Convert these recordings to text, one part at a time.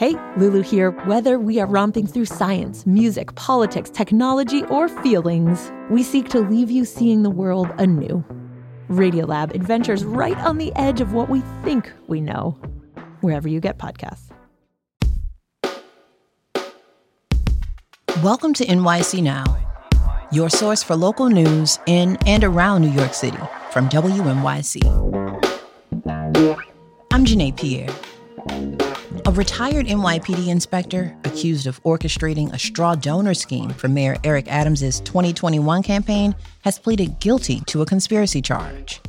Hey, Lulu here. Whether we are romping through science, music, politics, technology, or feelings, we seek to leave you seeing the world anew. Radiolab adventures right on the edge of what we think we know, wherever you get podcasts. Welcome to NYC Now, your source for local news in and around New York City from WNYC. I'm Janae Pierre. A retired NYPD inspector accused of orchestrating a straw donor scheme for Mayor Eric Adams' 2021 campaign has pleaded guilty to a conspiracy charge.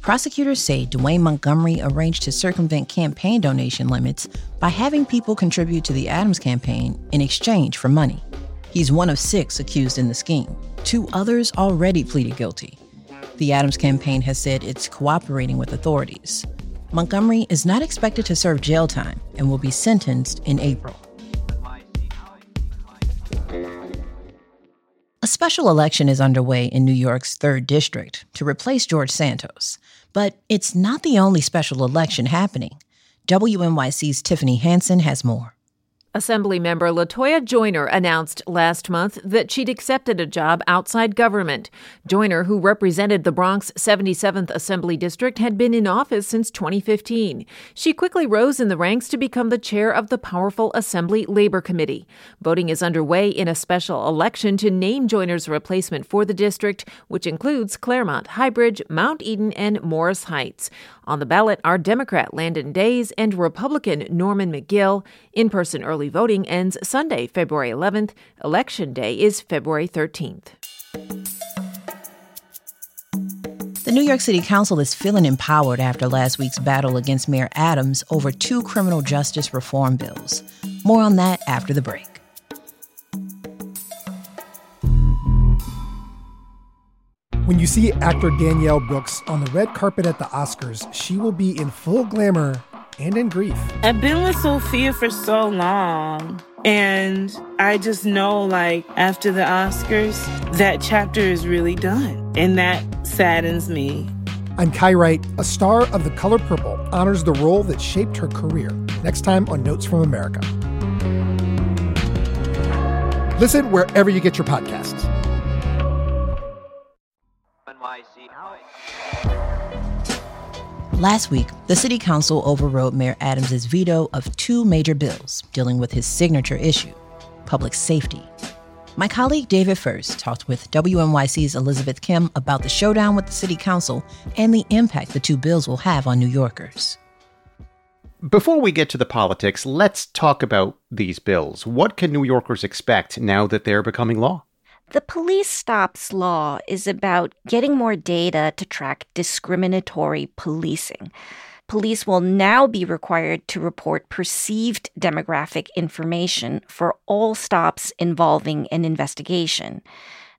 Prosecutors say Dwayne Montgomery arranged to circumvent campaign donation limits by having people contribute to the Adams campaign in exchange for money. He's one of six accused in the scheme. Two others already pleaded guilty. The Adams campaign has said it's cooperating with authorities. Montgomery is not expected to serve jail time and will be sentenced in April. A special election is underway in New York's 3rd District to replace George Santos. But it's not the only special election happening. WNYC's Tiffany Hansen has more. Assemblymember Latoya Joyner announced last month that she'd accepted a job outside government. Joyner, who represented the Bronx 77th Assembly District, had been in office since 2015. She quickly rose in the ranks to become the chair of the powerful Assembly Labor Committee. Voting is underway in a special election to name Joyner's replacement for the district, which includes Claremont, Highbridge, Mount Eden, and Morris Heights. On the ballot are Democrat Landon Dais and Republican Norman McGill. In person early early voting ends Sunday, February 11th. Election day is February 13th. The New York City Council is feeling empowered after last week's battle against Mayor Adams over two criminal justice reform bills. More on that after the break. When you see actor Danielle Brooks on the red carpet at the Oscars, she will be in full glamour and in grief. I've been with Sofia for so long. And I just know, like, after the Oscars, that chapter is really done. And that saddens me. I'm Kai Wright. A star of The Color Purple honors the role that shaped her career. Next time on Notes from America. Listen wherever you get your podcasts. Last week, the city council overrode Mayor Adams' veto of two major bills dealing with his signature issue public safety. My colleague David Furst talked with WNYC's Elizabeth Kim about the showdown with the city council and the impact the two bills will have on New Yorkers. Before we get to the politics, let's talk about these bills. What can New Yorkers expect now that they're becoming law? The police stops law is about getting more data to track discriminatory policing. Police will now be required to report perceived demographic information for all stops involving an investigation.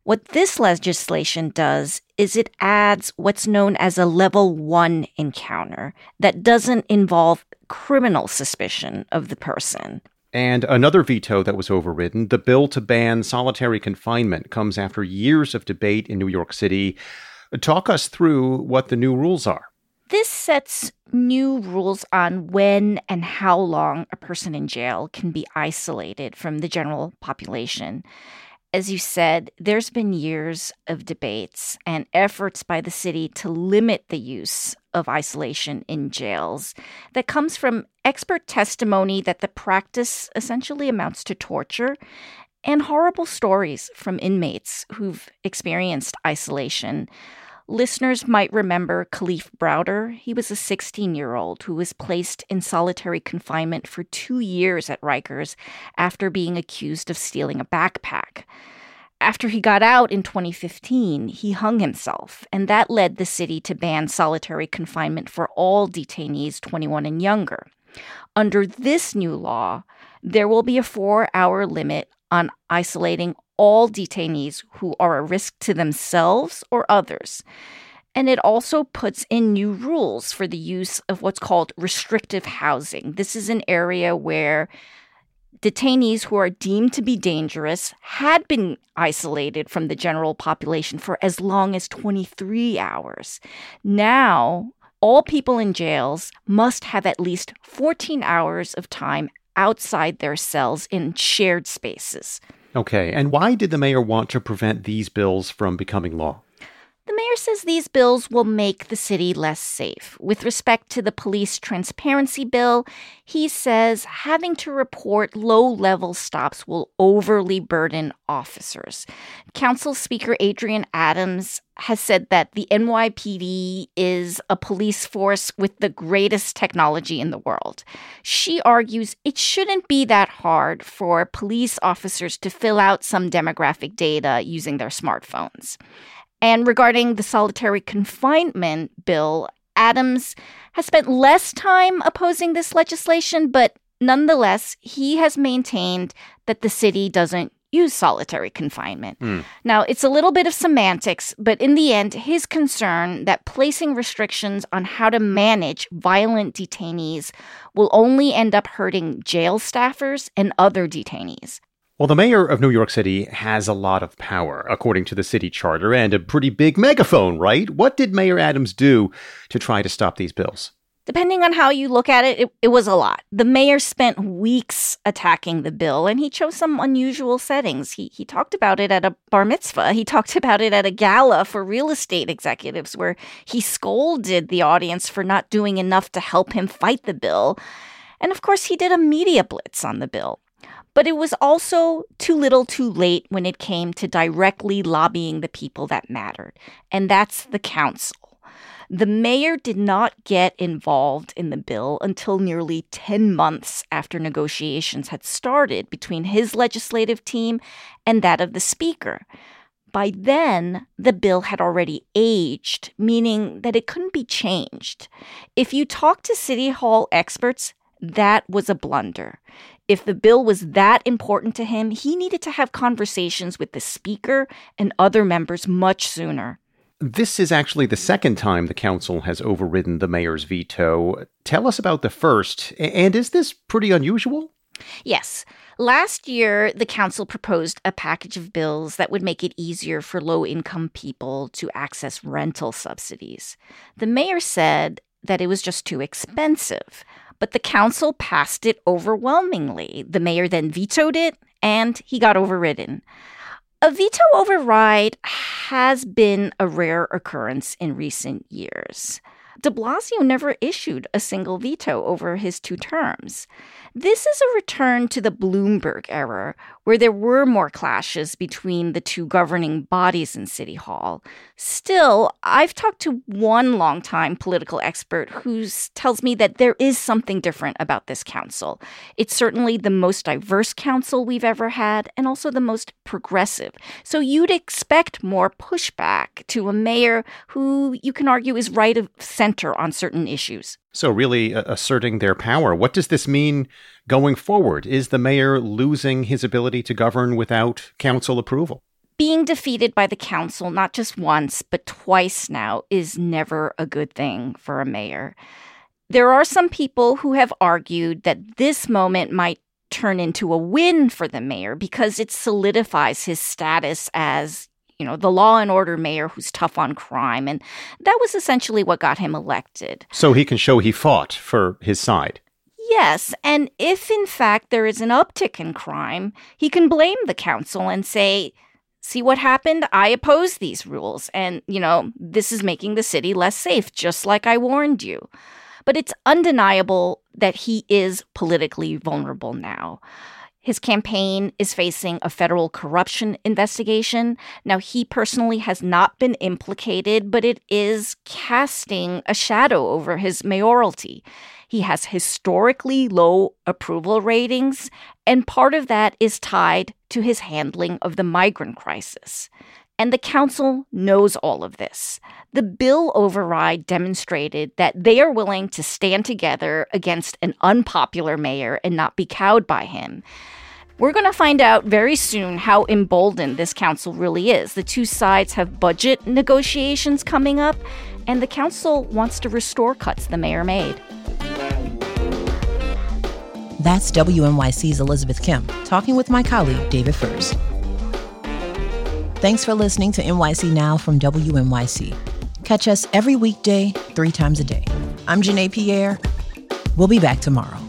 What this legislation does is it adds what's known as a level one encounter that doesn't involve criminal suspicion of the person. And another veto that was overridden, the bill to ban solitary confinement, comes after years of debate in New York City. Talk us through what the new rules are. This sets new rules on when and how long a person in jail can be isolated from the general population. As you said, there's been years of debates and efforts by the city to limit the use of isolation in jails that comes from expert testimony that the practice essentially amounts to torture and horrible stories from inmates who've experienced isolation. Listeners might remember Kalief Browder. He was a 16 year old who was placed in solitary confinement for two years at Rikers after being accused of stealing a backpack. After he got out in 2015, he hung himself, and that led the city to ban solitary confinement for all detainees 21 and younger. Under this new law, there will be a four hour limit on isolating all detainees who are a risk to themselves or others. And it also puts in new rules for the use of what's called restrictive housing. This is an area where detainees who are deemed to be dangerous had been isolated from the general population for as long as 23 hours. Now, all people in jails must have at least 14 hours of time outside their cells in shared spaces. Okay, and why did the mayor want to prevent these bills from becoming law? The mayor says these bills will make the city less safe. With respect to the police transparency bill, he says having to report low level stops will overly burden officers. Council Speaker Adrienne Adams has said that the NYPD is a police force with the greatest technology in the world. She argues it shouldn't be that hard for police officers to fill out some demographic data using their smartphones. And regarding the solitary confinement bill, Adams has spent less time opposing this legislation, but nonetheless, he has maintained that the city doesn't use solitary confinement. Mm. Now, it's a little bit of semantics, but in the end, his concern that placing restrictions on how to manage violent detainees will only end up hurting jail staffers and other detainees. Well, the mayor of New York City has a lot of power, according to the city charter, and a pretty big megaphone, right? What did Mayor Adams do to try to stop these bills? Depending on how you look at it, it, it, was a lot. The mayor spent weeks attacking the bill, and he chose some unusual settings. He, he talked about it at a bar mitzvah. He talked about it at a gala for real estate executives, where he scolded the audience for not doing enough to help him fight the bill. And of course, he did a media blitz on the bill. But it was also too little too late when it came to directly lobbying the people that mattered, and that's the council. The mayor did not get involved in the bill until nearly 10 months after negotiations had started between his legislative team and that of the speaker. By then, the bill had already aged, meaning that it couldn't be changed. If you talk to City Hall experts, that was a blunder. If the bill was that important to him, he needed to have conversations with the Speaker and other members much sooner. This is actually the second time the council has overridden the mayor's veto. Tell us about the first. And is this pretty unusual? Yes. Last year, the council proposed a package of bills that would make it easier for low income people to access rental subsidies. The mayor said that it was just too expensive but the council passed it overwhelmingly. The mayor then vetoed it, and he got overridden. A veto override has been a rare occurrence in recent years. De Blasio never issued a single veto over his two terms. This is a return to the Bloomberg era, where there were more clashes between the two governing bodies in City Hall. Still, I've talked to one longtime political expert who tells me that there is something different about this council. It's certainly the most diverse council we've ever had, and also the most progressive. So you'd expect more pushback to a mayor who you can argue is right of center on certain issues. So, really uh, asserting their power. What does this mean going forward? Is the mayor losing his ability to govern without council approval? Being defeated by the council, not just once, but twice now, is never a good thing for a mayor. There are some people who have argued that this moment might turn into a win for the mayor because it solidifies his status as you know, the law and order mayor who's tough on crime. And that was essentially what got him elected. So he can show he fought for his side. Yes, and if in fact there is an uptick in crime, he can blame the council and say, see what happened? I oppose these rules. And, you know, this is making the city less safe, just like I warned you. But it's undeniable that he is politically vulnerable now. His campaign is facing a federal corruption investigation. Now, he personally has not been implicated, but it is casting a shadow over his mayoralty. He has historically low approval ratings, and part of that is tied to his handling of the migrant crisis. And the council knows all of this. The bill override demonstrated that they are willing to stand together against an unpopular mayor and not be cowed by him. We're going to find out very soon how emboldened this council really is. The two sides have budget negotiations coming up, and the council wants to restore cuts the mayor made. That's WNYC's Elizabeth Kim talking with my colleague, David Furst. Thanks for listening to NYC Now from WNYC. Catch us every weekday, three times a day. I'm Janae Pierre. We'll be back tomorrow.